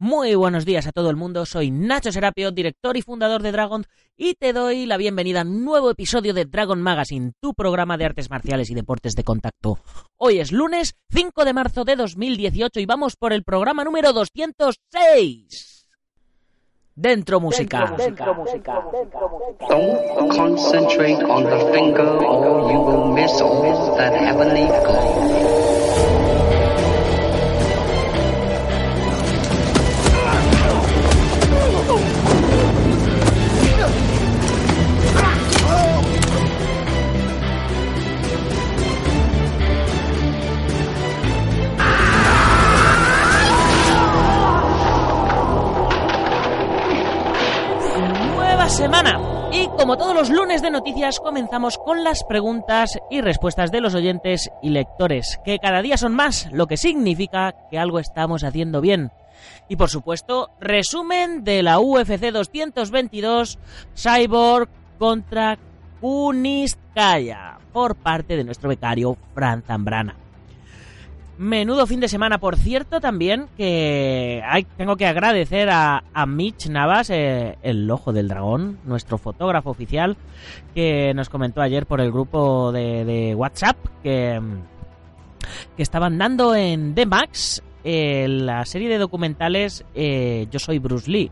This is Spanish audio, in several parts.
Muy buenos días a todo el mundo, soy Nacho Serapio, director y fundador de Dragon, y te doy la bienvenida a un nuevo episodio de Dragon Magazine, tu programa de artes marciales y deportes de contacto. Hoy es lunes 5 de marzo de 2018 y vamos por el programa número 206. Dentro música. Dentro música. Don't concentrate on the finger or you will miss all that heavenly glow. Semana. Y como todos los lunes de noticias, comenzamos con las preguntas y respuestas de los oyentes y lectores, que cada día son más, lo que significa que algo estamos haciendo bien. Y por supuesto, resumen de la UFC 222 Cyborg contra Kuniskaya por parte de nuestro becario Fran Zambrana. Menudo fin de semana, por cierto, también que hay, tengo que agradecer a, a Mitch Navas, eh, el ojo del dragón, nuestro fotógrafo oficial, que nos comentó ayer por el grupo de, de WhatsApp que, que estaban dando en The Max eh, la serie de documentales eh, Yo soy Bruce Lee,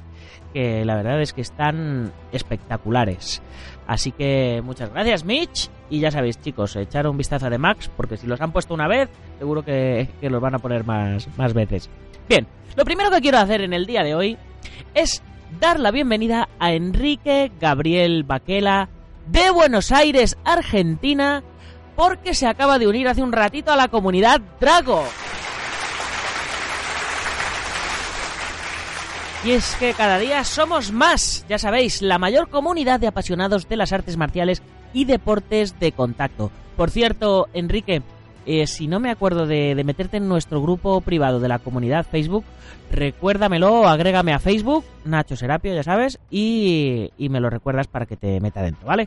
que la verdad es que están espectaculares. Así que muchas gracias Mitch y ya sabéis chicos, echar un vistazo a Max porque si los han puesto una vez seguro que, que los van a poner más, más veces. Bien, lo primero que quiero hacer en el día de hoy es dar la bienvenida a Enrique Gabriel Baquela de Buenos Aires, Argentina, porque se acaba de unir hace un ratito a la comunidad Drago. Y es que cada día somos más, ya sabéis, la mayor comunidad de apasionados de las artes marciales y deportes de contacto. Por cierto, Enrique, eh, si no me acuerdo de, de, meterte en nuestro grupo privado de la comunidad Facebook, recuérdamelo, agrégame a Facebook, Nacho Serapio, ya sabes, y, y, me lo recuerdas para que te meta dentro, ¿vale?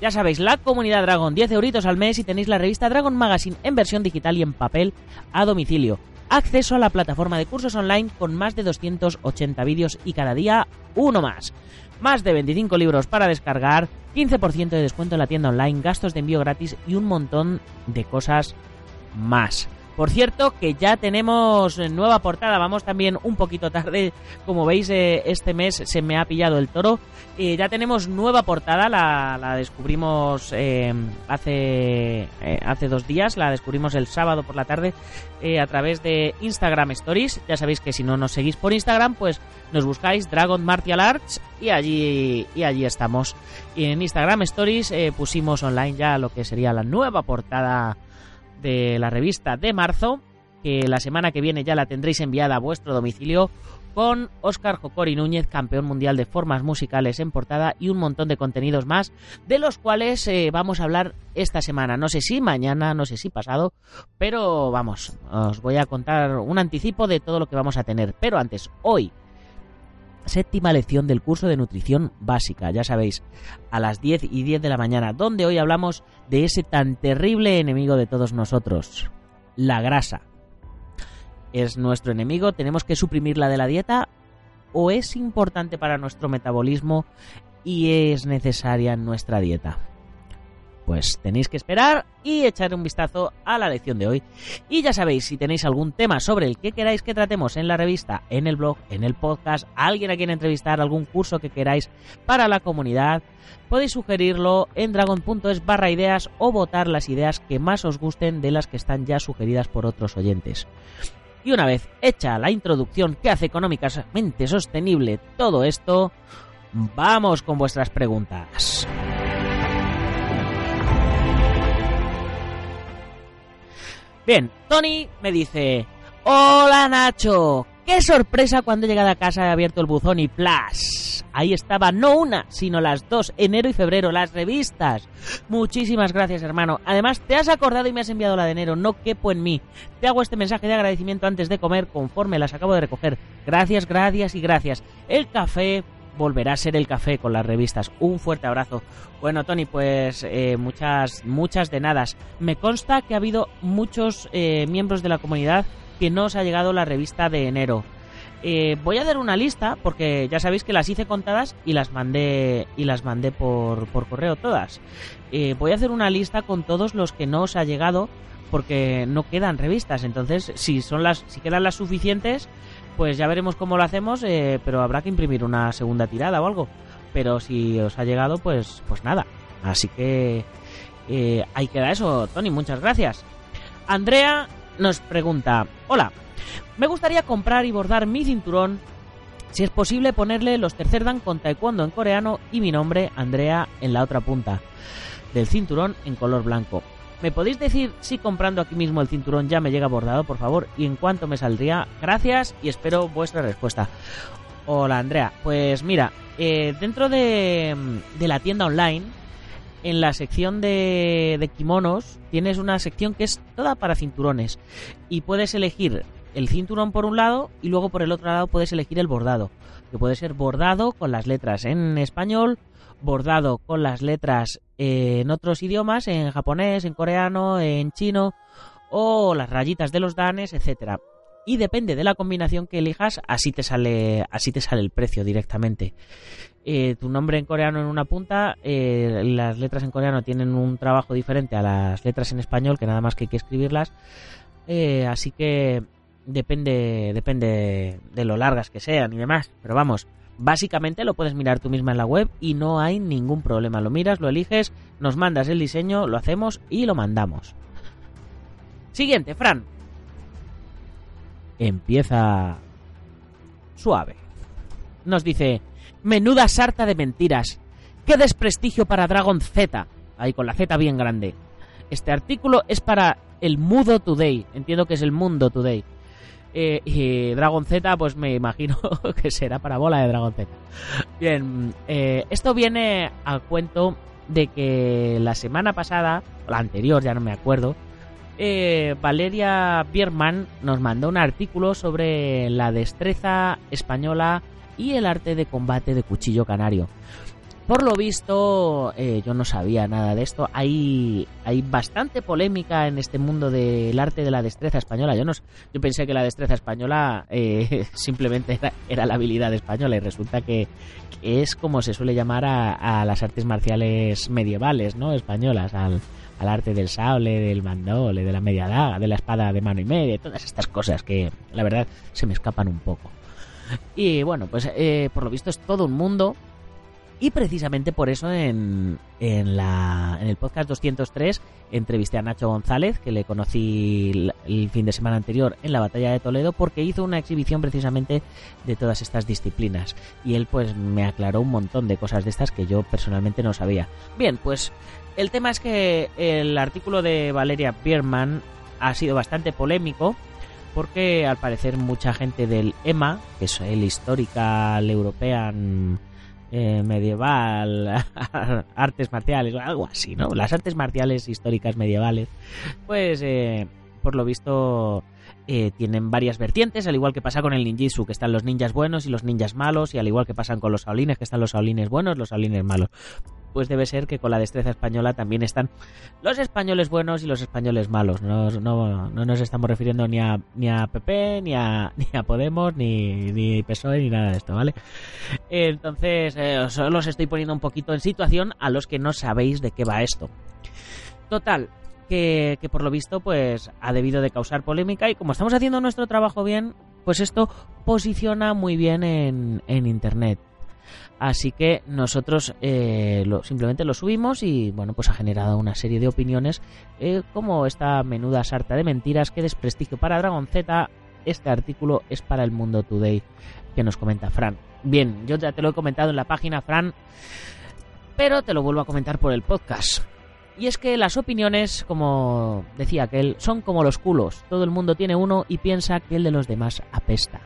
Ya sabéis, la comunidad Dragon, 10 euritos al mes y tenéis la revista Dragon Magazine en versión digital y en papel a domicilio acceso a la plataforma de cursos online con más de 280 vídeos y cada día uno más. Más de 25 libros para descargar, 15% de descuento en la tienda online, gastos de envío gratis y un montón de cosas más. Por cierto, que ya tenemos nueva portada, vamos también un poquito tarde, como veis eh, este mes se me ha pillado el toro. Eh, ya tenemos nueva portada, la, descubrimos eh, hace, hace dos días, la descubrimos el sábado por la tarde a través de Instagram Stories. Ya sabéis que si no nos seguís por Instagram, pues nos buscáis Dragon Martial Arts y allí, y allí estamos. Y en Instagram Stories pusimos online ya lo que sería la nueva portada de la revista de marzo, que la semana que viene ya la tendréis enviada a vuestro domicilio, con Óscar Jocori Núñez, campeón mundial de formas musicales en portada y un montón de contenidos más, de los cuales eh, vamos a hablar esta semana. No sé si mañana, no sé si pasado, pero vamos, os voy a contar un anticipo de todo lo que vamos a tener. Pero antes, hoy, séptima lección del curso de nutrición básica, ya sabéis, a las 10 y 10 de la mañana, donde hoy hablamos de ese tan terrible enemigo de todos nosotros, la grasa. ¿Es nuestro enemigo? ¿Tenemos que suprimirla de la dieta? ¿O es importante para nuestro metabolismo y es necesaria en nuestra dieta? Pues tenéis que esperar y echar un vistazo a la lección de hoy. Y ya sabéis, si tenéis algún tema sobre el que queráis que tratemos en la revista, en el blog, en el podcast, alguien a quien entrevistar, algún curso que queráis para la comunidad, podéis sugerirlo en dragon.es barra ideas o votar las ideas que más os gusten de las que están ya sugeridas por otros oyentes. Y una vez hecha la introducción que hace económicamente sostenible todo esto, vamos con vuestras preguntas. Bien, Tony me dice, hola Nacho, qué sorpresa cuando he llegado a casa he abierto el buzón y ¡plas! Ahí estaba no una, sino las dos, enero y febrero, las revistas. Muchísimas gracias, hermano. Además, te has acordado y me has enviado la de enero, no quepo en mí. Te hago este mensaje de agradecimiento antes de comer, conforme las acabo de recoger. Gracias, gracias y gracias. El café, volverá a ser el café con las revistas. Un fuerte abrazo. Bueno, Tony, pues eh, muchas, muchas de nada. Me consta que ha habido muchos eh, miembros de la comunidad que no os ha llegado la revista de enero. Eh, voy a dar una lista porque ya sabéis que las hice contadas y las mandé y las mandé por, por correo todas. Eh, voy a hacer una lista con todos los que no os ha llegado porque no quedan revistas. Entonces, si son las, si quedan las suficientes, pues ya veremos cómo lo hacemos. eh, pero habrá que imprimir una segunda tirada o algo. Pero si os ha llegado, pues, pues nada. Así que eh, ahí queda eso, Tony. Muchas gracias. Andrea nos pregunta: Hola, me gustaría comprar y bordar mi cinturón. Si es posible ponerle los tercer dan con taekwondo en coreano y mi nombre, Andrea, en la otra punta del cinturón en color blanco. ¿Me podéis decir si comprando aquí mismo el cinturón ya me llega bordado, por favor? ¿Y en cuánto me saldría? Gracias y espero vuestra respuesta. Hola Andrea, pues mira, eh, dentro de, de la tienda online, en la sección de, de kimonos, tienes una sección que es toda para cinturones. Y puedes elegir el cinturón por un lado y luego por el otro lado puedes elegir el bordado. Que puede ser bordado con las letras en español, bordado con las letras eh, en otros idiomas, en japonés, en coreano, en chino, o las rayitas de los danes, etcétera. Y depende de la combinación que elijas, así te sale, así te sale el precio directamente. Eh, tu nombre en coreano en una punta, eh, las letras en coreano tienen un trabajo diferente a las letras en español, que nada más que hay que escribirlas. Así que depende, depende de lo largas que sean y demás. Pero vamos, básicamente lo puedes mirar tú misma en la web y no hay ningún problema. Lo miras, lo eliges, nos mandas el diseño, lo hacemos y lo mandamos. Siguiente, Fran. Empieza suave. Nos dice, menuda sarta de mentiras. ¡Qué desprestigio para Dragon Z! Ahí con la Z bien grande. Este artículo es para el Mudo Today. Entiendo que es el Mundo Today. Eh, y Dragon Z, pues me imagino que será para bola de Dragon Z. Bien, eh, esto viene al cuento de que la semana pasada, o la anterior, ya no me acuerdo, eh, Valeria Bierman nos mandó un artículo sobre la destreza española y el arte de combate de cuchillo canario. Por lo visto, eh, yo no sabía nada de esto. Hay, hay bastante polémica en este mundo del arte de la destreza española. Yo, no, yo pensé que la destreza española eh, simplemente era, era, la habilidad española y resulta que, es como se suele llamar a, a, las artes marciales medievales, ¿no? Españolas, al, al arte del sable, del mandole, de la media daga, de la espada de mano y media, todas estas cosas que la verdad se me escapan un poco. Y bueno, pues eh, por lo visto es todo un mundo y precisamente por eso en, en, la, en el podcast 203 entrevisté a Nacho González, que le conocí el, fin de semana anterior en la batalla de Toledo, porque hizo una exhibición precisamente de todas estas disciplinas. Y él pues me aclaró un montón de cosas de estas que yo personalmente no sabía. Bien, pues el tema es que el artículo de Valeria Bierman ha sido bastante polémico porque al parecer mucha gente del EMA, que es el Historical European eh, medieval, artes marciales, algo así, ¿no? Las artes marciales históricas medievales, pues eh, por lo visto eh, tienen varias vertientes, al igual que pasa con el ninjitsu, que están los ninjas buenos y los ninjas malos, y al igual que pasan con los shaolines, que están los shaolines buenos, los shaolines malos. Pues debe ser que con la destreza española también están los españoles buenos y los españoles malos. No, no, no nos estamos refiriendo ni a, ni a PP, ni a, ni a Podemos, ni, ni PSOE, ni nada de esto, ¿vale? Entonces, eh, os los estoy poniendo un poquito en situación a los que no sabéis de qué va esto. Total, que, por lo visto pues ha debido de causar polémica y como estamos haciendo nuestro trabajo bien, pues esto posiciona muy bien en, en internet. Así que nosotros eh, simplemente lo subimos y bueno, pues ha generado una serie de opiniones eh, como esta menuda sarta de mentiras, que desprestigio para Dragon Z. Este artículo es para el Mundo Today que nos comenta Fran. Bien, yo ya te lo he comentado en la página, Fran, pero te lo vuelvo a comentar por el podcast. Y es que las opiniones, como decía aquel, son como los culos. Todo el mundo tiene uno y piensa que el de los demás apesta.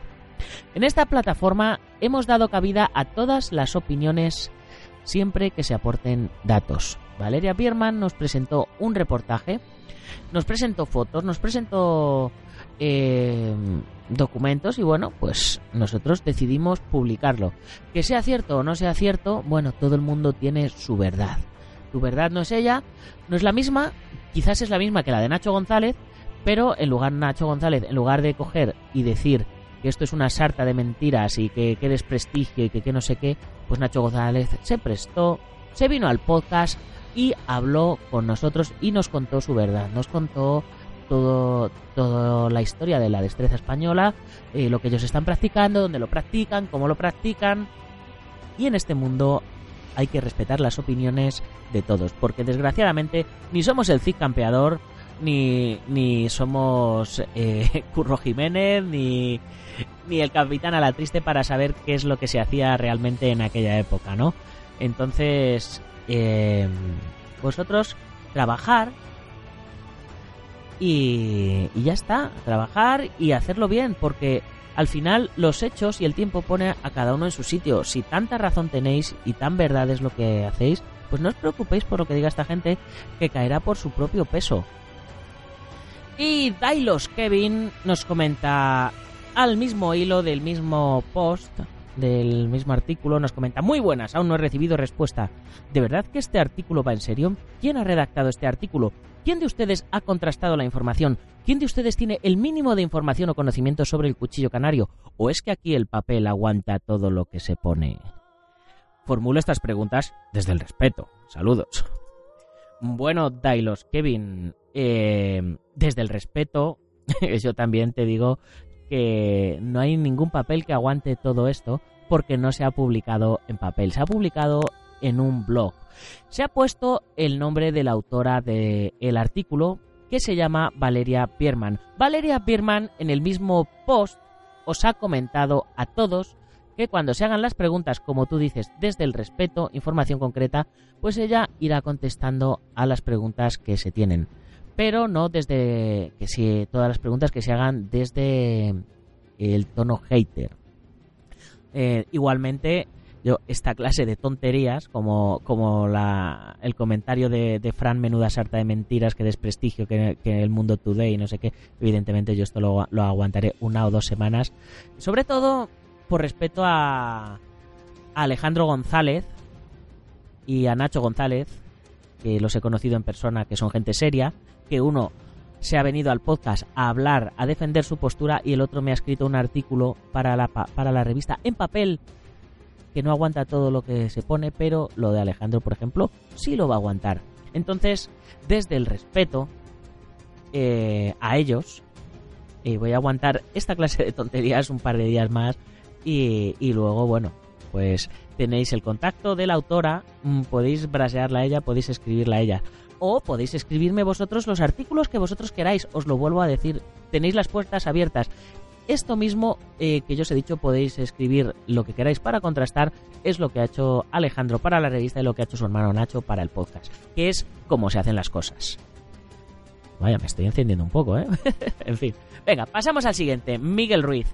En esta plataforma hemos dado cabida a todas las opiniones siempre que se aporten datos. Valeria Bierman nos presentó un reportaje, nos presentó fotos, nos presentó eh, documentos y bueno, pues nosotros decidimos publicarlo. Que sea cierto o no sea cierto, bueno, todo el mundo tiene su verdad. Tu verdad no es ella, no es la misma, quizás es la misma que la de Nacho González, pero en lugar Nacho González, en lugar de coger y decir que esto es una sarta de mentiras y que, que desprestigio y que, que no sé qué, pues Nacho González se prestó, se vino al podcast y habló con nosotros y nos contó su verdad, nos contó todo, toda la historia de la destreza española, eh, lo que ellos están practicando, dónde lo practican, cómo lo practican. Y en este mundo hay que respetar las opiniones de todos, porque desgraciadamente ni somos el CIC campeador, ni, ni somos eh, Curro Jiménez, ni, ni el capitán a la triste para saber qué es lo que se hacía realmente en aquella época, ¿no? Entonces, eh, vosotros trabajar y, y ya está, trabajar y hacerlo bien, porque al final los hechos y el tiempo pone a cada uno en su sitio. Si tanta razón tenéis y tan verdad es lo que hacéis, pues no os preocupéis por lo que diga esta gente, que caerá por su propio peso. Y Dailos Kevin nos comenta al mismo hilo del mismo post, del mismo artículo, nos comenta, muy buenas, aún no he recibido respuesta. ¿De verdad que este artículo va en serio? ¿Quién ha redactado este artículo? ¿Quién de ustedes ha contrastado la información? ¿Quién de ustedes tiene el mínimo de información o conocimiento sobre el cuchillo canario? ¿O es que aquí el papel aguanta todo lo que se pone? Formulo estas preguntas desde el respeto. Saludos. Bueno, Dailos, Kevin, eh, desde el respeto, yo también te digo que no hay ningún papel que aguante todo esto porque no se ha publicado en papel, se ha publicado en un blog. Se ha puesto el nombre de la autora del artículo que se llama Valeria Bierman. Valeria Bierman en el mismo post os ha comentado a todos que cuando se hagan las preguntas, como tú dices, desde el respeto, información concreta, pues ella irá contestando a las preguntas que se tienen. Pero no desde que si todas las preguntas que se hagan desde el tono hater. Eh, igualmente, yo esta clase de tonterías, como, como la, el comentario de, de, Fran Menuda Sarta de mentiras, que desprestigio, que, que el mundo today, no sé qué, evidentemente yo esto lo, lo aguantaré una o dos semanas. Sobre todo por respeto a, a Alejandro González y a Nacho González, que los he conocido en persona, que son gente seria, que uno se ha venido al podcast a hablar, a defender su postura y el otro me ha escrito un artículo para la, para la revista en papel que no aguanta todo lo que se pone, pero lo de Alejandro, por ejemplo, sí lo va a aguantar. Entonces, desde el respeto eh, a ellos, eh, voy a aguantar esta clase de tonterías un par de días más y, y luego, bueno, pues tenéis el contacto de la autora, mm, podéis brasearla a ella, podéis escribirla a ella. O podéis escribirme vosotros los artículos que vosotros queráis, os lo vuelvo a decir, tenéis las puertas abiertas. Esto mismo eh, que yo os he dicho, podéis escribir lo que queráis para contrastar, es lo que ha hecho Alejandro para la revista y lo que ha hecho su hermano Nacho para el podcast, que es cómo se hacen las cosas. Vaya, me estoy encendiendo un poco, ¿eh? en fin. Venga, pasamos al siguiente. Miguel Ruiz.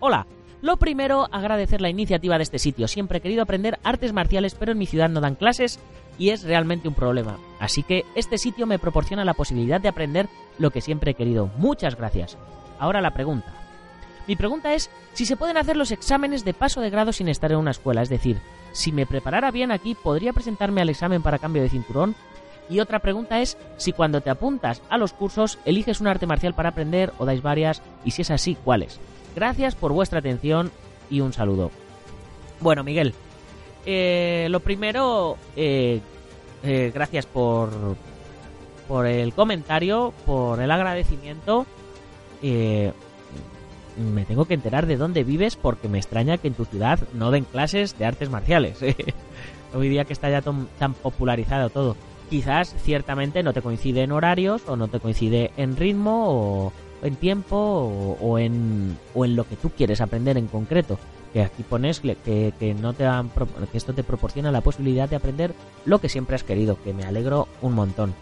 Hola, lo primero, agradecer la iniciativa de este sitio. Siempre he querido aprender artes marciales, pero en mi ciudad no dan clases y es realmente un problema. Así que este sitio me proporciona la posibilidad de aprender lo que siempre he querido. Muchas gracias. Ahora la pregunta. Mi pregunta es si se pueden hacer los exámenes de paso de grado sin estar en una escuela. Es decir, si me preparara bien aquí, ¿podría presentarme al examen para cambio de cinturón? Y otra pregunta es si cuando te apuntas a los cursos eliges un arte marcial para aprender o dais varias y si es así, ¿cuáles? Gracias por vuestra atención y un saludo. Bueno, Miguel, eh, lo primero, eh, eh, gracias por, por el comentario, por el agradecimiento. Eh, me tengo que enterar de dónde vives porque me extraña que en tu ciudad no den clases de artes marciales. Hoy día que está ya tan popularizado todo. Quizás ciertamente no te coincide en horarios o no te coincide en ritmo o en tiempo o, en, o en lo que tú quieres aprender en concreto. Que aquí pones que, que, no te han, que esto te proporciona la posibilidad de aprender lo que siempre has querido, que me alegro un montón.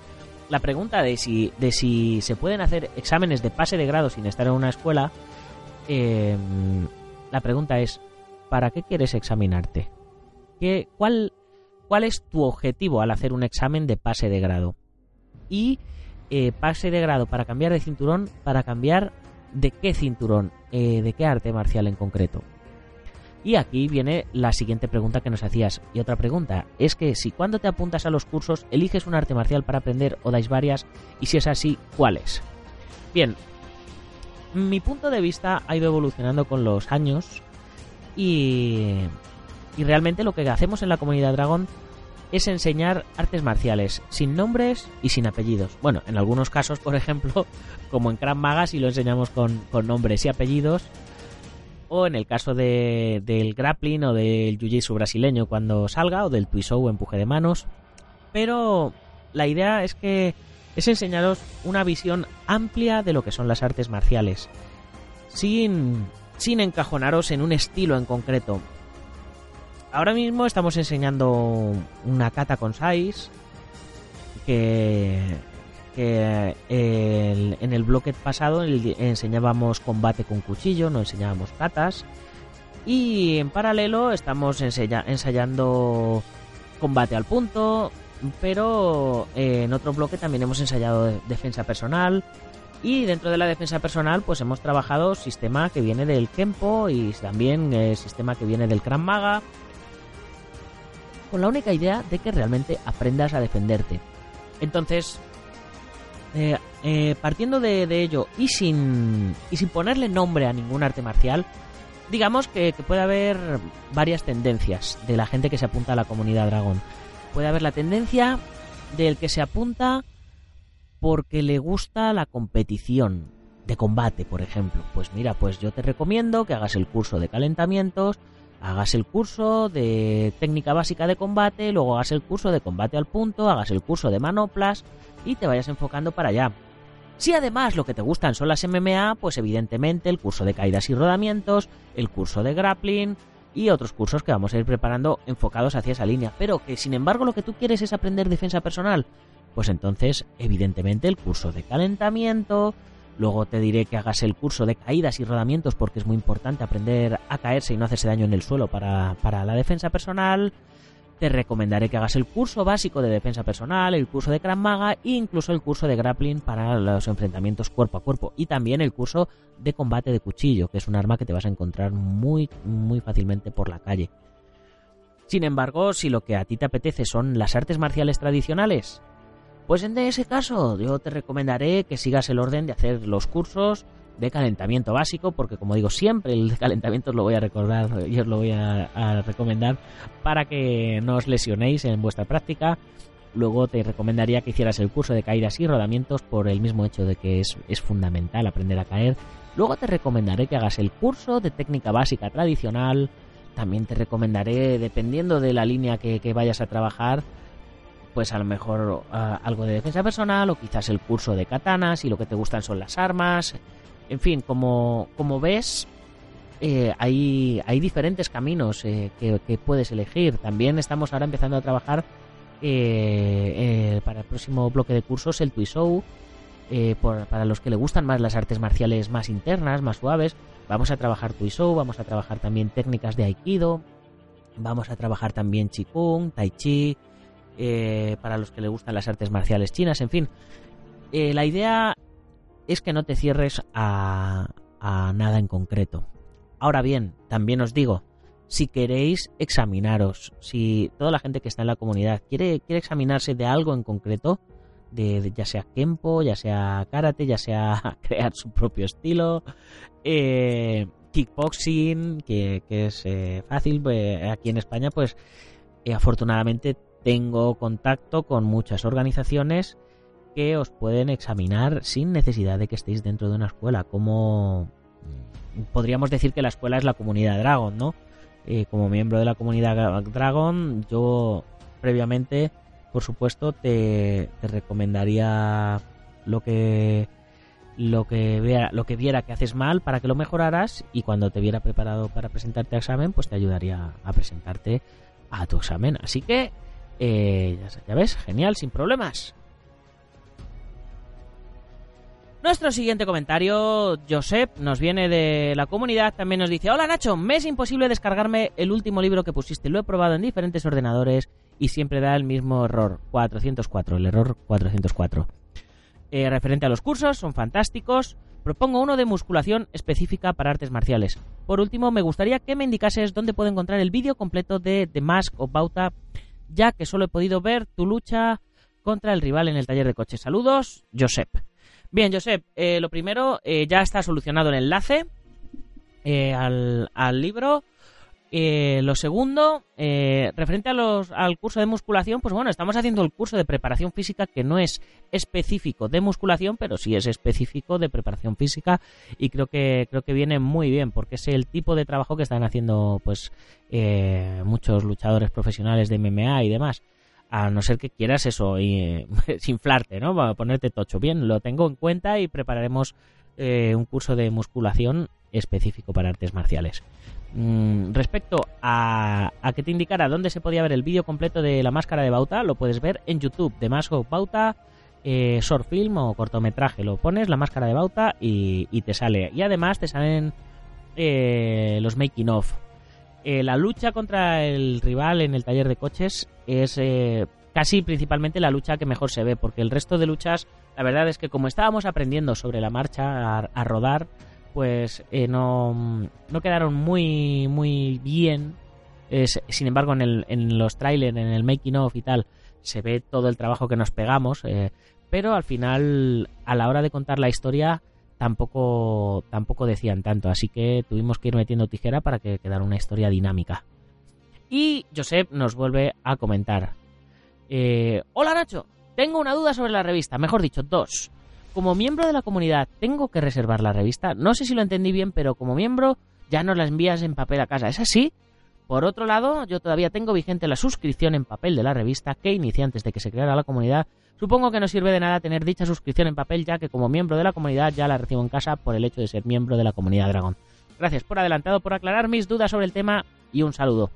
La pregunta de si, de si se pueden hacer exámenes de pase de grado sin estar en una escuela, eh, la pregunta es, ¿para qué quieres examinarte? ¿Qué, cuál, ¿Cuál es tu objetivo al hacer un examen de pase de grado? Y eh, pase de grado para cambiar de cinturón, para cambiar de qué cinturón, eh, de qué arte marcial en concreto. Y aquí viene la siguiente pregunta que nos hacías. Y otra pregunta es que si cuando te apuntas a los cursos eliges un arte marcial para aprender o dais varias, y si es así, ¿cuáles? Bien, mi punto de vista ha ido evolucionando con los años y, y realmente lo que hacemos en la comunidad Dragon es enseñar artes marciales sin nombres y sin apellidos. Bueno, en algunos casos, por ejemplo, como en Krav Maga, si lo enseñamos con, con nombres y apellidos, o en el caso de, del grappling o del jiu-jitsu brasileño cuando salga, o del o empuje de manos. Pero la idea es que es enseñaros una visión amplia de lo que son las artes marciales, sin, sin encajonaros en un estilo en concreto. Ahora mismo estamos enseñando una kata con sais que, en el bloque pasado enseñábamos combate con cuchillo, no enseñábamos katas. Y en paralelo estamos ensayando combate al punto, pero en otro bloque también hemos ensayado defensa personal. Y dentro de la defensa personal, pues hemos trabajado sistema que viene del Kempo y también el sistema que viene del Krav Maga con la única idea de que realmente aprendas a defenderte. Entonces, eh, eh, partiendo de, ello y sin, y sin ponerle nombre a ningún arte marcial, digamos que, puede haber varias tendencias de la gente que se apunta a la comunidad dragón. Puede haber la tendencia del que se apunta porque le gusta la competición de combate, por ejemplo. Pues mira, pues yo te recomiendo que hagas el curso de calentamientos hagas el curso de técnica básica de combate, luego hagas el curso de combate al punto, hagas el curso de manoplas y te vayas enfocando para allá. Si además lo que te gustan son las MMA, pues evidentemente el curso de caídas y rodamientos, el curso de grappling y otros cursos que vamos a ir preparando enfocados hacia esa línea. Pero que sin embargo lo que tú quieres es aprender defensa personal, pues entonces evidentemente el curso de calentamiento, Luego te diré que hagas el curso de caídas y rodamientos porque es muy importante aprender a caerse y no hacerse daño en el suelo para, la defensa personal. Te recomendaré que hagas el curso básico de defensa personal, el curso de Krav Maga e incluso el curso de grappling para los enfrentamientos cuerpo a cuerpo. Y también el curso de combate de cuchillo, que es un arma que te vas a encontrar muy, muy fácilmente por la calle. Sin embargo, si lo que a ti te apetece son las artes marciales tradicionales, pues en ese caso yo te recomendaré que sigas el orden de hacer los cursos de calentamiento básico, porque como digo siempre, el calentamiento os lo voy a recordar y os lo voy a, recomendar para que no os lesionéis en vuestra práctica. Luego te recomendaría que hicieras el curso de caídas y rodamientos por el mismo hecho de que es, fundamental aprender a caer. Luego te recomendaré que hagas el curso de técnica básica tradicional. También te recomendaré, dependiendo de la línea que vayas a trabajar, pues a lo mejor algo de defensa personal o quizás el curso de katanas y lo que te gustan son las armas. En fin, como, como ves, eh, hay, hay diferentes caminos eh, que, puedes elegir. También estamos ahora empezando a trabajar eh, para el próximo bloque de cursos el Twisou. para los que le gustan más las artes marciales más internas, más suaves, vamos a trabajar Twisou, vamos a trabajar también técnicas de Aikido, vamos a trabajar también Qigong, Tai Chi, eh, para los que le gustan las artes marciales chinas, en fin. Eh, la idea es que no te cierres a, nada en concreto. Ahora bien, también os digo, si queréis examinaros, si toda la gente que está en la comunidad quiere, quiere examinarse de algo en concreto, de, ya sea Kempo, ya sea Karate, ya sea crear su propio estilo, eh, kickboxing, que, es fácil, aquí en España, pues afortunadamente tengo contacto con muchas organizaciones que os pueden examinar sin necesidad de que estéis dentro de una escuela. Como mm, podríamos decir que la escuela es la comunidad Dragon, ¿no? Eh, como miembro de la comunidad Dragon, yo previamente, por supuesto, te, recomendaría lo que lo que vea, lo que viera que haces mal para que lo mejoraras y cuando te viera preparado para presentarte al examen, pues te ayudaría a presentarte a tu examen. Así que eh, ya, ves, genial, sin problemas. Nuestro siguiente comentario, Josep, nos viene de la comunidad, también nos dice, hola Nacho, me es imposible descargarme el último libro que pusiste, lo he probado en diferentes ordenadores y siempre da el mismo error, 404, el error 404. Eh, referente a los cursos, son fantásticos, propongo uno de musculación específica para artes marciales. Por último, me gustaría que me indicases dónde puedo encontrar el vídeo completo de The Mask of Bauta ya que solo he podido ver tu lucha contra el rival en el taller de coches. Saludos, Josep. Bien, Josep, eh, lo primero, eh, ya está solucionado el enlace eh, al, al libro. Eh, lo segundo, eh, referente a los, al curso de musculación, pues bueno, estamos haciendo el curso de preparación física que no es específico de musculación, pero sí es específico de preparación física y creo que creo que viene muy bien porque es el tipo de trabajo que están haciendo pues eh, muchos luchadores profesionales de MMA y demás. A no ser que quieras eso, y, inflarte, ¿no? Ponerte tocho. Bien, lo tengo en cuenta y prepararemos un curso de musculación específico para artes marciales. Mm, respecto a, a, que te indicara dónde se podía ver el vídeo completo de la máscara de Bauta, lo puedes ver en YouTube de Mask of Bauta, eh, short film o cortometraje. Lo pones, la máscara de Bauta, y, te sale. Y además te salen eh, los making of. Eh, la lucha contra el rival en el taller de coches es casi principalmente la lucha que mejor se ve, porque el resto de luchas, la verdad es que como estábamos aprendiendo sobre la marcha a rodar, pues eh, no, no, quedaron muy, muy bien. Sin embargo, en, el, en los trailers, en el making of y tal, se ve todo el trabajo que nos pegamos. Eh, pero al final, a la hora de contar la historia, tampoco, tampoco decían tanto. Así que tuvimos que ir metiendo tijera para que quedara una historia dinámica. Y Josep nos vuelve a comentar. Eh, Hola Nacho, tengo una duda sobre la revista, mejor dicho, dos como miembro de la comunidad, ¿tengo que reservar la revista? No sé si lo entendí bien, pero como miembro ya no la envías en papel a casa. ¿Es así? Por otro lado, yo todavía tengo vigente la suscripción en papel de la revista que inicié antes de que se creara la comunidad. Supongo que no sirve de nada tener dicha suscripción en papel ya que como miembro de la comunidad ya la recibo en casa por el hecho de ser miembro de la comunidad Dragón. Gracias por adelantado por aclarar mis dudas sobre el tema y un saludo.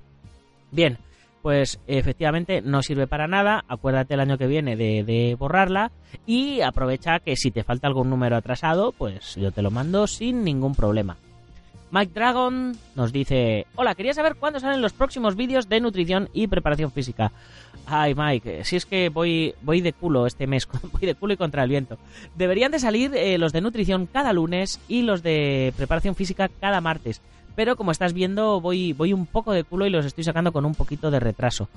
Bien, pues efectivamente no sirve para nada. Acuérdate el año que viene de, borrarla y aprovecha que si te falta algún número atrasado, pues yo te lo mando sin ningún problema. Mike Dragon nos dice, hola, quería saber cuándo salen los próximos vídeos de nutrición y preparación física. Ay, Mike, si es que voy, voy de culo este mes, voy de culo y contra el viento. Deberían de salir eh, los de nutrición cada lunes y los de preparación física cada martes pero como estás viendo voy, voy un poco de culo y los estoy sacando con un poquito de retraso.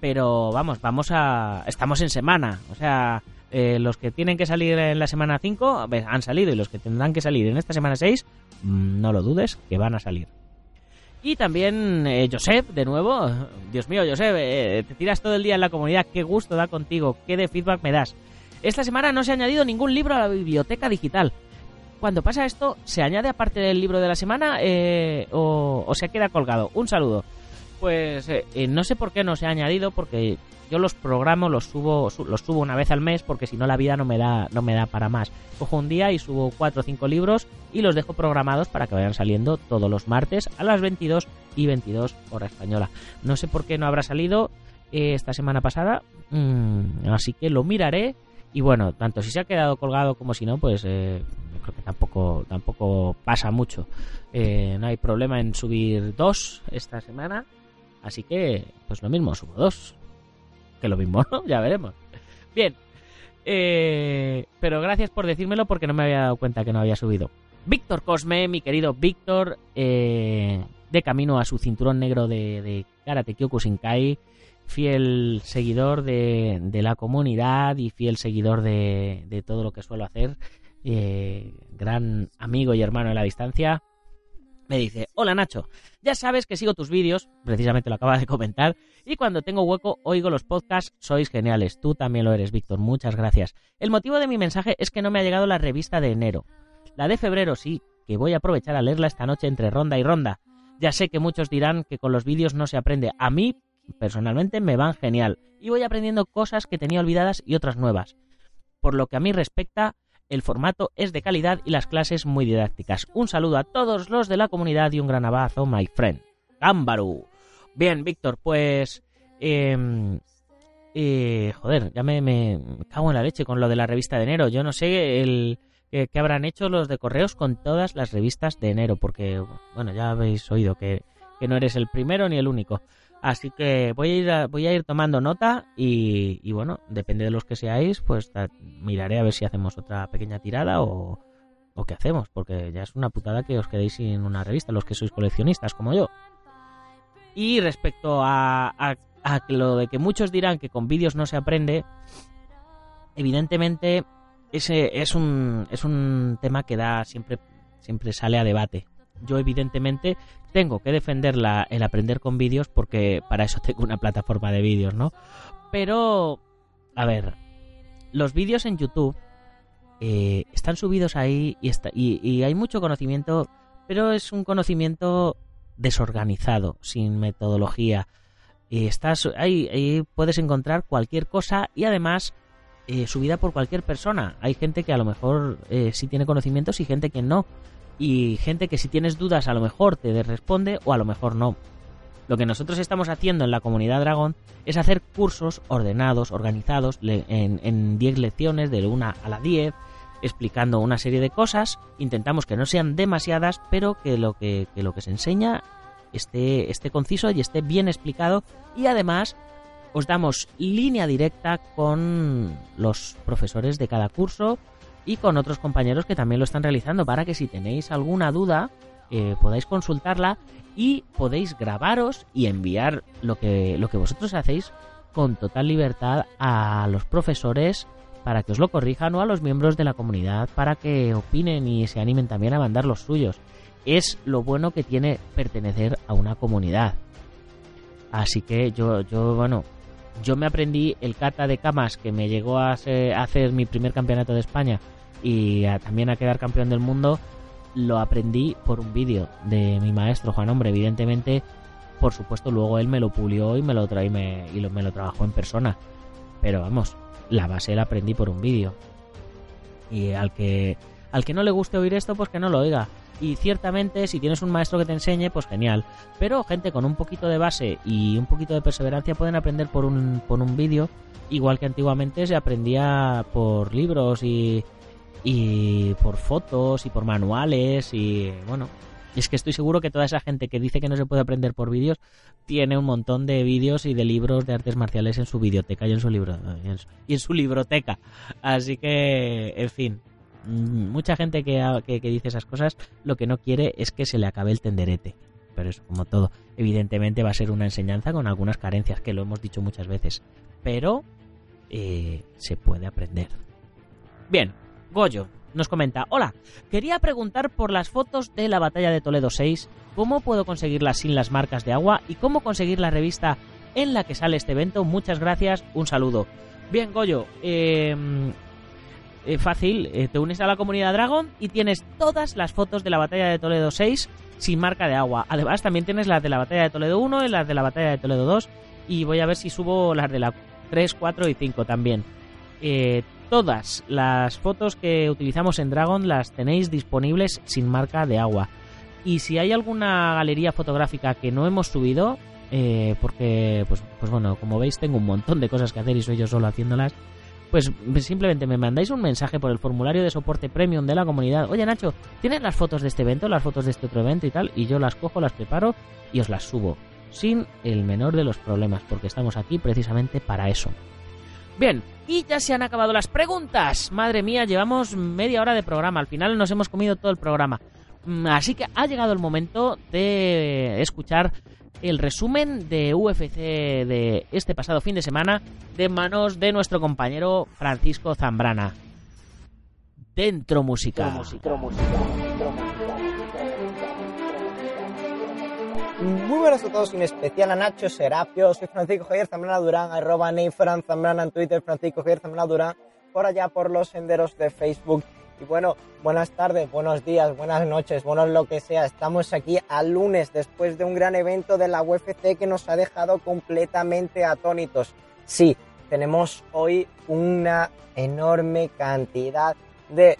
Pero vamos, vamos a... Estamos en semana, o sea, eh, los que tienen que salir en la semana 5 han salido y los que tendrán que salir en esta semana 6, mmm, no lo dudes, que van a salir. Y también eh, Josep, de nuevo, Dios mío, Josep, eh, te tiras todo el día en la comunidad, qué gusto da contigo, qué de feedback me das. Esta semana no se ha añadido ningún libro a la biblioteca digital cuando pasa esto, ¿se añade aparte del libro de la semana eh, o, o, se queda colgado? Un saludo. Pues eh, no sé por qué no se ha añadido, porque yo los programo, los subo, su, los subo una vez al mes, porque si no la vida no me da, no me da para más. Cojo un día y subo cuatro o cinco libros y los dejo programados para que vayan saliendo todos los martes a las 22 y 22 hora española. No sé por qué no habrá salido eh, esta semana pasada, mmm, así que lo miraré. Y bueno, tanto si se ha quedado colgado como si no, pues eh, creo que tampoco, tampoco pasa mucho. Eh, no hay problema en subir dos esta semana. Así que, pues lo mismo, subo dos. Que lo mismo, ¿no? Ya veremos. Bien. Eh, pero gracias por decírmelo porque no me había dado cuenta que no había subido. Víctor Cosme, mi querido Víctor, eh, de camino a su cinturón negro de, de Karate Kyokushinkai, fiel seguidor de, de, la comunidad y fiel seguidor de, de todo lo que suelo hacer eh, gran amigo y hermano en la distancia, me dice, hola Nacho, ya sabes que sigo tus vídeos, precisamente lo acaba de comentar, y cuando tengo hueco oigo los podcasts, sois geniales, tú también lo eres, Víctor, muchas gracias. El motivo de mi mensaje es que no me ha llegado la revista de enero. La de febrero sí, que voy a aprovechar a leerla esta noche entre ronda y ronda. Ya sé que muchos dirán que con los vídeos no se aprende, a mí personalmente me van genial, y voy aprendiendo cosas que tenía olvidadas y otras nuevas. Por lo que a mí respecta, el formato es de calidad y las clases muy didácticas. Un saludo a todos los de la comunidad y un gran abrazo, my friend. Gámbaru. Bien, Víctor, pues... Eh, eh, joder, ya me, cago en la leche con lo de la revista de enero. Yo no sé el qué habrán hecho los de correos con todas las revistas de enero, porque, bueno, ya habéis oído que no eres el primero ni el único. Así que voy a ir, a, voy a ir tomando nota y, y, bueno, depende de los que seáis, pues miraré a ver si hacemos otra pequeña tirada o, o qué hacemos, porque ya es una putada que os quedéis sin una revista, los que sois coleccionistas como yo. Y respecto a, lo de que muchos dirán que con vídeos no se aprende, evidentemente ese es un, es un tema que da siempre, siempre sale a debate. Yo evidentemente tengo que defender la, el aprender con vídeos porque para eso tengo una plataforma de vídeos, ¿no? Pero, a ver, los vídeos en YouTube eh, están subidos ahí y, está, y, y hay mucho conocimiento, pero es un conocimiento desorganizado, sin metodología. Y estás ahí, ahí puedes encontrar cualquier cosa y además eh, subida por cualquier persona. Hay gente que a lo mejor eh, sí tiene conocimientos y gente que no. Y gente que si tienes dudas a lo mejor te responde o a lo mejor no. Lo que nosotros estamos haciendo en la comunidad Dragón es hacer cursos ordenados, organizados, en 10 lecciones, de 1 a la 10, explicando una serie de cosas. Intentamos que no sean demasiadas, pero que lo que, que lo que se enseña esté, esté conciso y esté bien explicado. Y además os damos línea directa con los profesores de cada curso y con otros compañeros que también lo están realizando para que si tenéis alguna duda eh, podáis consultarla y podéis grabaros y enviar lo que, lo que vosotros hacéis con total libertad a los profesores para que os lo corrijan o a los miembros de la comunidad para que opinen y se animen también a mandar los suyos. Es lo bueno que tiene pertenecer a una comunidad. Así que yo, yo bueno, yo me aprendí el kata de camas que me llegó a, hacer mi primer campeonato de España y también a quedar campeón del mundo, lo aprendí por un vídeo de mi maestro Juan Hombre. Evidentemente, por supuesto, luego él me lo pulió y me lo, traí, me, y me lo trabajó en persona. Pero vamos, la base la aprendí por un vídeo. Y al que, al que no le guste oír esto, pues que no lo oiga. Y ciertamente, si tienes un maestro que te enseñe, pues genial. Pero gente con un poquito de base y un poquito de perseverancia pueden aprender por un, por un vídeo, igual que antiguamente se aprendía por libros y, y por fotos y por manuales y bueno, es que estoy seguro que toda esa gente que dice que no se puede aprender por vídeos tiene un montón de vídeos y de libros de artes marciales en su biblioteca y en su libro y en su libroteca. Así que, en fin, Mm, mucha gente que, dice esas cosas lo que no quiere es que se le acabe el tenderete. Pero eso, como todo, evidentemente va a ser una enseñanza con algunas carencias, que lo hemos dicho muchas veces. Pero eh, se puede aprender. Bien, Goyo nos comenta, hola, quería preguntar por las fotos de la batalla de Toledo 6, cómo puedo conseguirlas sin las marcas de agua y cómo conseguir la revista en la que sale este evento. Muchas gracias, un saludo. Bien, Goyo, eh, eh, fácil, eh, te unes a la comunidad Dragon y tienes todas las fotos de la batalla de Toledo 6 sin marca de agua. Además, también tienes las de la batalla de Toledo 1 y las de la batalla de Toledo 2. Y voy a ver si subo las de la 3, 4 y 5 también. Eh, todas las fotos que utilizamos en Dragon las tenéis disponibles sin marca de agua. Y si hay alguna galería fotográfica que no hemos subido, porque, pues, pues bueno, como veis, tengo un montón de cosas que hacer y soy yo solo haciéndolas pues simplemente me mandáis un mensaje por el formulario de soporte premium de la comunidad. Oye Nacho, ¿tienes las fotos de este evento, las fotos de este otro evento y tal? Y yo las cojo, las preparo y os las subo. Sin el menor de los problemas, porque estamos aquí precisamente para eso. Bien, y ya se han acabado las preguntas. Madre mía, llevamos media hora de programa. Al final nos hemos comido todo el programa. Mm, así que ha llegado el momento de escuchar el resumen de UFC de este pasado fin de semana de manos de nuestro compañero Francisco Zambrana. Dentro música. Muy buenas a todos, en especial a Nacho Serapio. Soy Francisco Javier Zambrana Durán, arroba Neifran Zambrana en Twitter, Francisco Javier Zambrana Durán, por allá por los senderos de Facebook y bueno, buenas tardes, buenos días, buenas noches, buenos lo que sea. Estamos aquí al lunes después de un gran evento de la UFC que nos ha dejado completamente atónitos. Sí, tenemos hoy una enorme cantidad de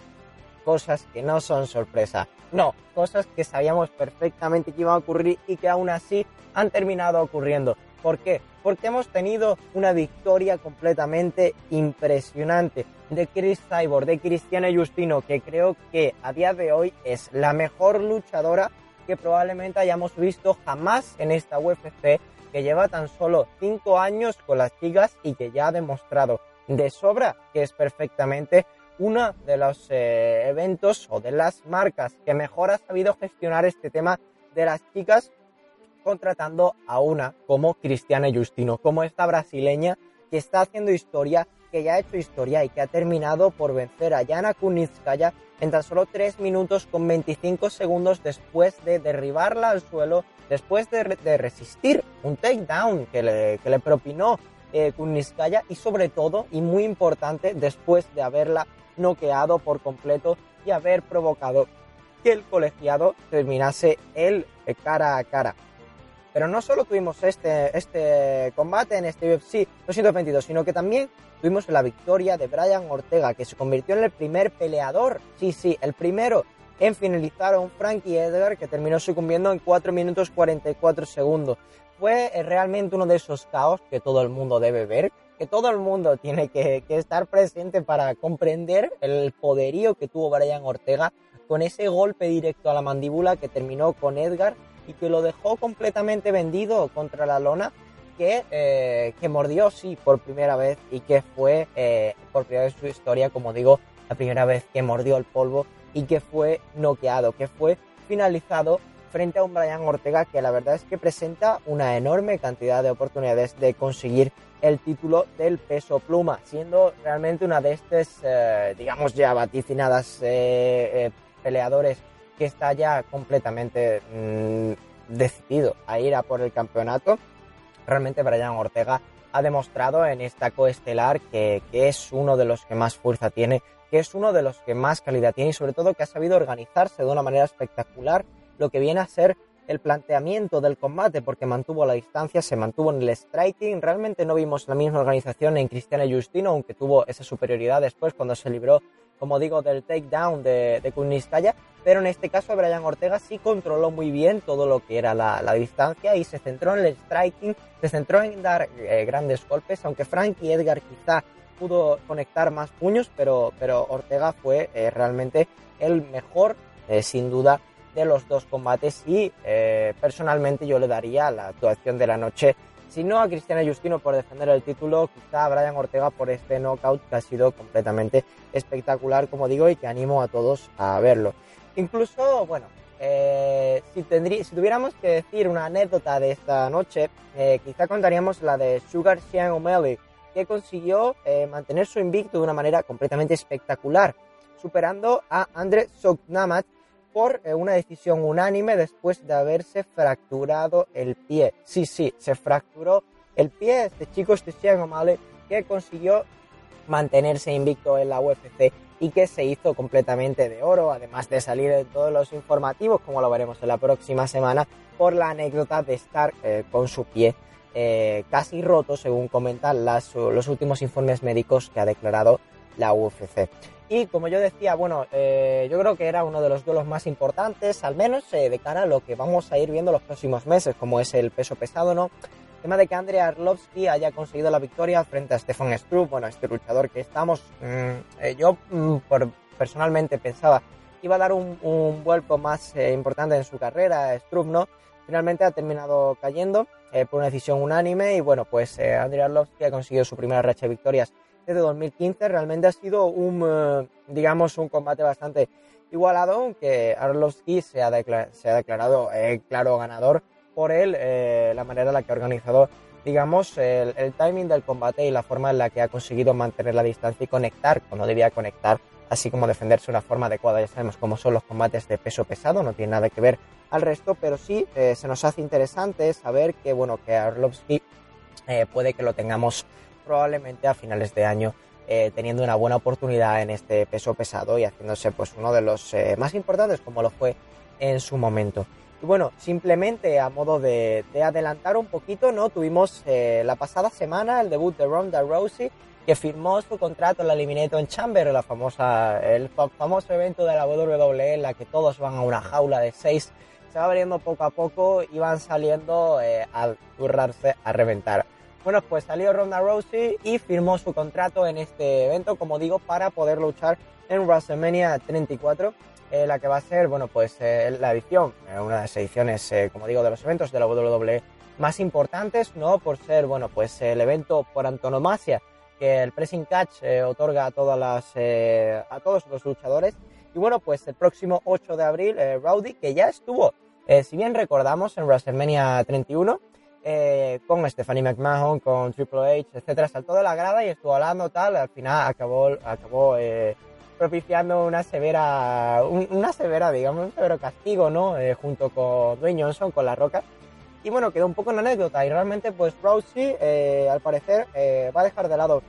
cosas que no son sorpresa. No, cosas que sabíamos perfectamente que iban a ocurrir y que aún así han terminado ocurriendo. ¿Por qué? Porque hemos tenido una victoria completamente impresionante de Chris Cyborg, de Cristiane Justino, que creo que a día de hoy es la mejor luchadora que probablemente hayamos visto jamás en esta UFC, que lleva tan solo 5 años con las chicas y que ya ha demostrado de sobra que es perfectamente uno de los eh, eventos o de las marcas que mejor ha sabido gestionar este tema de las chicas contratando a una como Cristiane Justino, como esta brasileña que está haciendo historia, que ya ha hecho historia y que ha terminado por vencer a Yana Kunitskaya en tan solo 3 minutos con 25 segundos después de derribarla al suelo, después de, de resistir un takedown que le, que le propinó eh, Kunitskaya y sobre todo, y muy importante, después de haberla noqueado por completo y haber provocado que el colegiado terminase el cara a cara. Pero no solo tuvimos este, este combate en este UFC 222, sino que también tuvimos la victoria de Brian Ortega, que se convirtió en el primer peleador, sí, sí, el primero en finalizar a un Frankie Edgar que terminó sucumbiendo en 4 minutos 44 segundos. Fue eh, realmente uno de esos caos que todo el mundo debe ver, que todo el mundo tiene que, estar presente para comprender el poderío que tuvo Brian Ortega con ese golpe directo a la mandíbula que terminó con Edgar y que lo dejó completamente vendido contra la lona, que, eh, mordió, sí, por primera vez y que fue eh, por primera vez su historia, como digo, la primera vez que mordió el polvo y que fue noqueado, que fue finalizado frente a un Brian Ortega que la verdad es que presenta una enorme cantidad de oportunidades de conseguir el título del peso pluma, siendo realmente una de estas, eh, digamos ya vaticinadas peleadores que está ya completamente mmm, decidido a ir a por el campeonato. Realmente Brian Ortega ha demostrado en esta coestelar que, que es uno de los que más fuerza tiene, que es uno de los que más calidad tiene y sobre todo que ha sabido organizarse de una manera espectacular lo que viene a ser el planteamiento del combate porque mantuvo la distancia, se mantuvo en el striking. Realmente no vimos la misma organización en Cristiano Justino, aunque tuvo esa superioridad después cuando se libró, como digo, del takedown de, de Kuniskaya. Pero en este caso Brian Ortega sí controló muy bien todo lo que era la, la distancia y se centró en el striking, se centró en dar eh, grandes golpes, aunque Frankie Edgar quizá pudo conectar más puños, pero, pero Ortega fue eh, realmente el mejor, eh, sin duda, de los dos combates y eh, personalmente yo le daría la actuación de la noche, si no a Cristiano Justino por defender el título, quizá a Brian Ortega por este knockout que ha sido completamente espectacular, como digo, y que animo a todos a verlo. Incluso, bueno, eh, si, tendrí, si tuviéramos que decir una anécdota de esta noche, eh, quizá contaríamos la de Sugar Sean O'Malley, que consiguió eh, mantener su invicto de una manera completamente espectacular, superando a Andre Soknamat por eh, una decisión unánime después de haberse fracturado el pie. Sí, sí, se fracturó el pie este chico, este Sean O'Malley, que consiguió mantenerse invicto en la UFC y que se hizo completamente de oro, además de salir en todos los informativos, como lo veremos en la próxima semana, por la anécdota de estar eh, con su pie eh, casi roto, según comentan los últimos informes médicos que ha declarado la UFC. Y como yo decía, bueno, eh, yo creo que era uno de los duelos más importantes, al menos eh, de cara a lo que vamos a ir viendo los próximos meses, como es el peso pesado, ¿no? El tema de que Andrei Arlovsky haya conseguido la victoria frente a Stefan Struve, bueno, este luchador que estamos, mmm, eh, yo mmm, por, personalmente pensaba iba a dar un, un vuelco más eh, importante en su carrera, Struve, ¿no? Finalmente ha terminado cayendo eh, por una decisión unánime y bueno, pues eh, Andrei Arlovsky ha conseguido su primera racha de victorias desde 2015. Realmente ha sido un, eh, digamos, un combate bastante igualado, aunque Arlovsky se ha, se ha declarado eh, claro ganador por él, eh, la manera en la que ha organizado, digamos, el, el, timing del combate y la forma en la que ha conseguido mantener la distancia y conectar cuando debía conectar, así como defenderse de una forma adecuada. Ya sabemos cómo son los combates de peso pesado, no tiene nada que ver al resto, pero sí eh, se nos hace interesante saber que, bueno, que Arlovsky eh, puede que lo tengamos probablemente a finales de año eh, teniendo una buena oportunidad en este peso pesado y haciéndose pues uno de los eh, más importantes como lo fue en su momento. Y bueno, simplemente a modo de, de adelantar un poquito, ¿no? Tuvimos eh, la pasada semana el debut de Ronda Rousey, que firmó su contrato en la Eliminator Chamber, la famosa, el famoso evento de la WWE en la que todos van a una jaula de seis. Se va abriendo poco a poco y van saliendo a currarse, a reventar. Bueno, pues salió Ronda Rousey y firmó su contrato en este evento, como digo, para poder luchar en WrestleMania 34, eh, la que va a ser, bueno, pues eh, la edición, eh, una de las ediciones, eh, como digo, de los eventos de la WWE más importantes, ¿no? Por ser, bueno, pues el evento por antonomasia que el Pressing Catch eh, otorga a, todas las, a todos los luchadores. Y bueno, pues el próximo 8 de abril, Rowdy, que ya estuvo, si bien recordamos, en WrestleMania 31, eh, con Stephanie McMahon, con Triple H, etcétera, saltó de la grada y estuvo hablando tal, al final acabó, acabó eh, propiciando una severa, una severa, digamos, un severo castigo, ¿no? Eh, junto con Dwayne Johnson, con la roca. Y bueno, quedó un poco en anécdota y realmente pues Rousey, al parecer, va a dejar de lado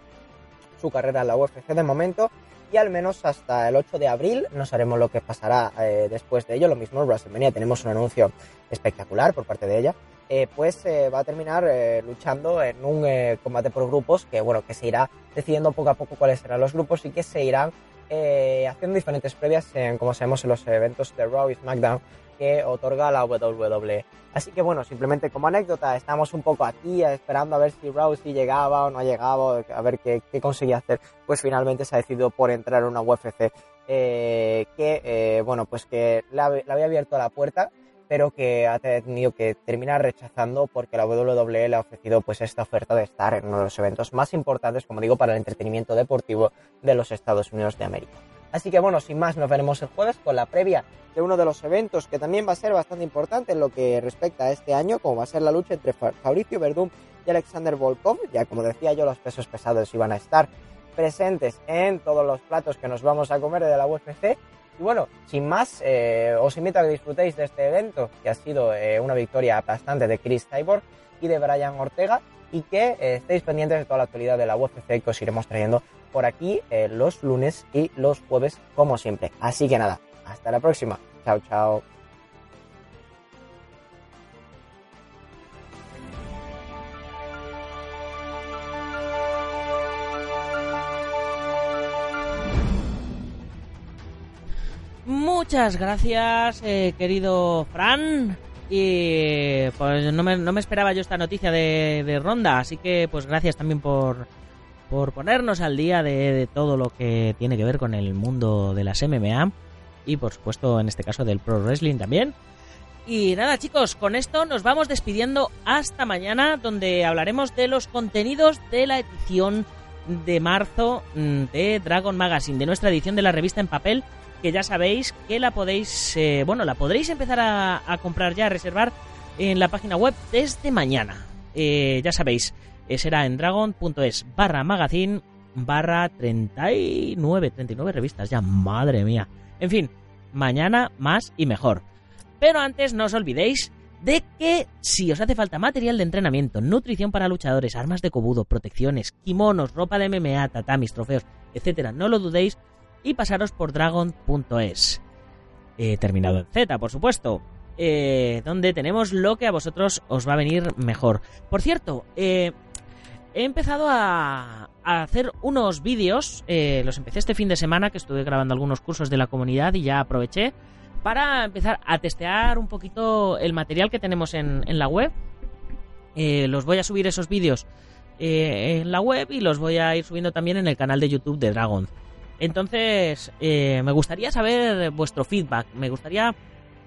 su carrera en la UFC de momento y al menos hasta el 8 de abril no sabemos lo que pasará después de ello. Lo mismo en WrestleMania, tenemos un anuncio espectacular por parte de ella. Eh, pues eh, va a terminar eh, luchando en un combate por grupos que bueno que se irá decidiendo poco a poco cuáles serán los grupos y que se irán haciendo diferentes previas en como sabemos en los eventos de Raw y SmackDown que otorga la WWE. Así que bueno, simplemente como anécdota, estamos un poco aquí esperando a ver si Raw si llegaba o no llegaba, a ver qué, conseguía hacer. Pues finalmente se ha decidido por entrar en una UFC que, bueno, pues que le había abierto la puerta pero que ha tenido que terminar rechazando porque la WWE le ha ofrecido pues esta oferta de estar en uno de los eventos más importantes, como digo, para el entretenimiento deportivo de los Estados Unidos de América. Así que bueno, sin más, nos veremos el jueves con la previa de uno de los eventos que también va a ser bastante importante en lo que respecta a este año, como va a ser la lucha entre Fabricio Verdún y Alexander Volkov. Ya como decía yo, los pesos pesados iban a estar presentes en todos los platos que nos vamos a comer de la UFC y bueno, sin más, eh, os invito a que disfrutéis de este evento, que ha sido eh, una victoria aplastante de Chris Cyborg y de Brian Ortega, y que eh, estéis pendientes de toda la actualidad de la UFC que os iremos trayendo por aquí los lunes y los jueves, como siempre. Así que nada, hasta la próxima. Chao, chao. Muchas gracias, eh, querido Fran. Y pues no me, no me, esperaba yo esta noticia de, Ronda, así que pues gracias también por, por ponernos al día de, todo lo que tiene que ver con el mundo de las MMA y por supuesto en este caso del Pro Wrestling también. Y nada chicos, con esto nos vamos despidiendo hasta mañana donde hablaremos de los contenidos de la edición de marzo mm, de Dragon Magazine, de nuestra edición de la revista en papel que ya sabéis que la podéis, eh, bueno, la podréis empezar a, comprar ya, a reservar en la página web desde mañana. Eh, ya sabéis, eh, será en dragon.es barra magazine barra 39, 39 revistas ya, madre mía. En fin, mañana más y mejor. Pero antes no os olvidéis de que si os hace falta material de entrenamiento, nutrición para luchadores, armas de cobudo, protecciones, kimonos, ropa de MMA, tatamis, trofeos, etcétera, no lo dudéis y pasaros por dragon.es. Eh, terminado en Z, por supuesto. Eh, donde tenemos lo que a vosotros os va a venir mejor. Por cierto, eh, he empezado a, hacer unos vídeos, eh, los empecé este fin de semana, que estuve grabando algunos cursos de la comunidad y ya aproveché para empezar a testear un poquito el material que tenemos en, en la web. los voy a subir esos vídeos en la web y los voy a ir subiendo también en el canal de YouTube de Dragon. Entonces, eh, me gustaría saber vuestro feedback. Me gustaría,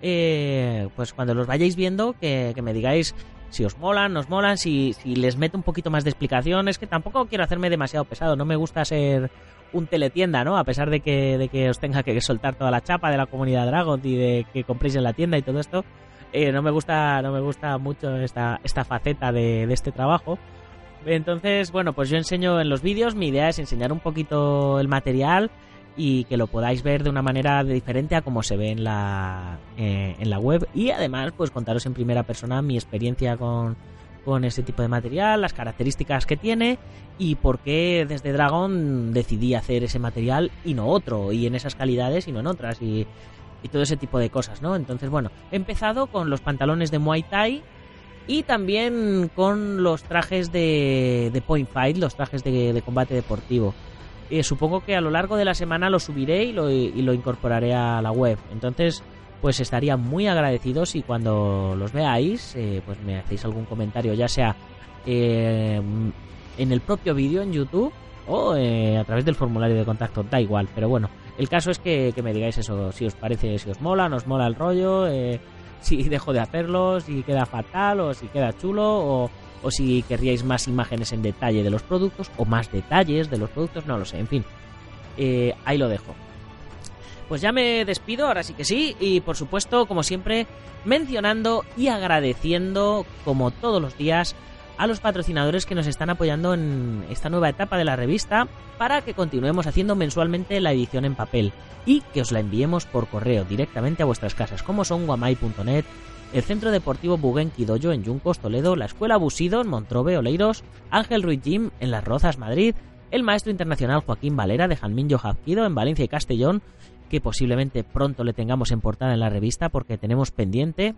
eh, pues cuando los vayáis viendo, que, me digáis si os molan, nos molan, si, si les meto un poquito más de explicación. Es que tampoco quiero hacerme demasiado pesado. No me gusta ser un teletienda, ¿no? A pesar de que, de que os tenga que soltar toda la chapa de la comunidad Dragon y de que compréis en la tienda y todo esto. Eh, no me gusta, no me gusta mucho esta, esta faceta de, de este trabajo. Entonces, bueno, pues yo enseño en los vídeos, mi idea es enseñar un poquito el material y que lo podáis ver de una manera diferente a como se ve en la, eh, en la web y además pues contaros en primera persona mi experiencia con, con este tipo de material, las características que tiene y por qué desde Dragon decidí hacer ese material y no otro, y en esas calidades y no en otras, y, y todo ese tipo de cosas, ¿no? Entonces, bueno, he empezado con los pantalones de Muay Thai y también con los trajes de, de Point Fight, los trajes de, combate deportivo. Eh, supongo que a lo largo de la semana lo subiré y lo, y lo incorporaré a la web. Entonces, pues estaría muy agradecido si cuando los veáis, eh, pues me hacéis algún comentario, ya sea eh, en el propio vídeo en YouTube o a través del formulario de contacto, da igual. Pero bueno, el caso es que, que me digáis eso, si os parece, si os mola, nos mola el rollo si dejo de hacerlo, si queda fatal o si queda chulo o, si querríais más imágenes en detalle de los productos o más detalles de los productos, no lo sé, en fin, eh, ahí lo dejo. Pues ya me despido, ahora sí que sí, y por supuesto, como siempre, mencionando y agradeciendo, como todos los días, a los patrocinadores que nos están apoyando en esta nueva etapa de la revista para que continuemos haciendo mensualmente la edición en papel y que os la enviemos por correo directamente a vuestras casas, como son guamai.net, el Centro Deportivo Buguenqui Dojo en Yuncos, Toledo, la Escuela Busido en Montrobe, Oleiros, Ángel Ruiz Gym en Las Rozas, Madrid, el maestro internacional Joaquín Valera de Janminho Jazquido en Valencia y Castellón, que posiblemente pronto le tengamos en portada en la revista porque tenemos pendiente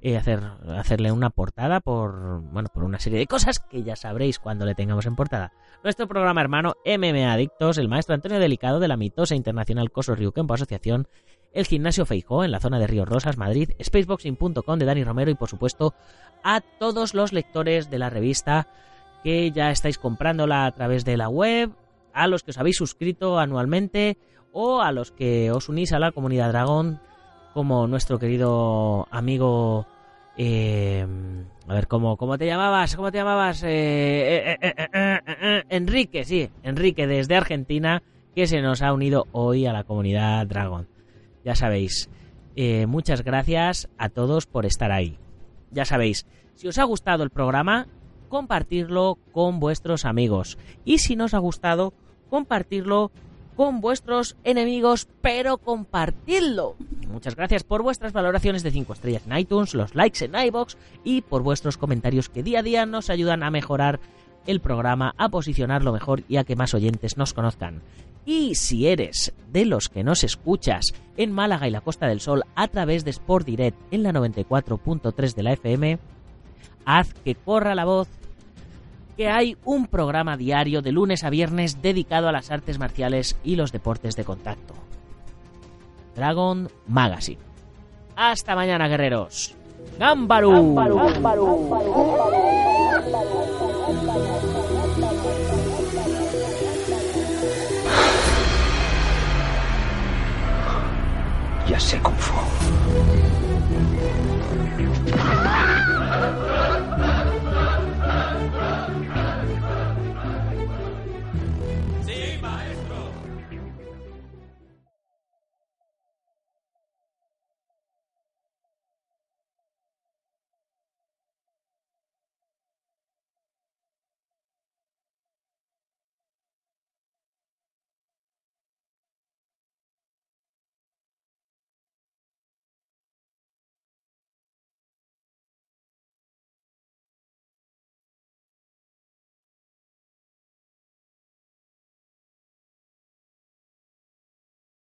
eh, hacer, hacerle una portada por, bueno, por una serie de cosas que ya sabréis cuando le tengamos en portada. Nuestro programa hermano MMA Adictos, el maestro Antonio Delicado de la mitosa internacional Coso Rio Kempo Asociación, el gimnasio Feijó en la zona de Ríos Rosas, Madrid, spaceboxing.com de Dani Romero y por supuesto a todos los lectores de la revista que ya estáis comprándola a través de la web, a los que os habéis suscrito anualmente o a los que os unís a la comunidad Dragón como nuestro querido amigo eh, a ver cómo cómo te llamabas cómo te llamabas eh, eh, Enrique sí Enrique desde Argentina que se nos ha unido hoy a la comunidad Dragón ya sabéis muchas gracias a todos por estar ahí. Ya sabéis si os ha gustado el programa compartirlo con vuestros amigos. Y si no os ha gustado compartirlo con vuestros enemigos, pero compartidlo. Muchas gracias por vuestras valoraciones de 5 estrellas en iTunes, los likes en iBox y por vuestros comentarios que día a día nos ayudan a mejorar el programa, a posicionarlo mejor y a que más oyentes nos conozcan. Y si eres de los que nos escuchas en Málaga y la Costa del Sol a través de Sport Direct en la 94.3 de la FM, haz que corra la voz que hay un programa diario de lunes a viernes dedicado a las artes marciales y los deportes de contacto. Dragon Magazine. Hasta mañana, guerreros. ¡Gambaru! Ya sé Kung Fu.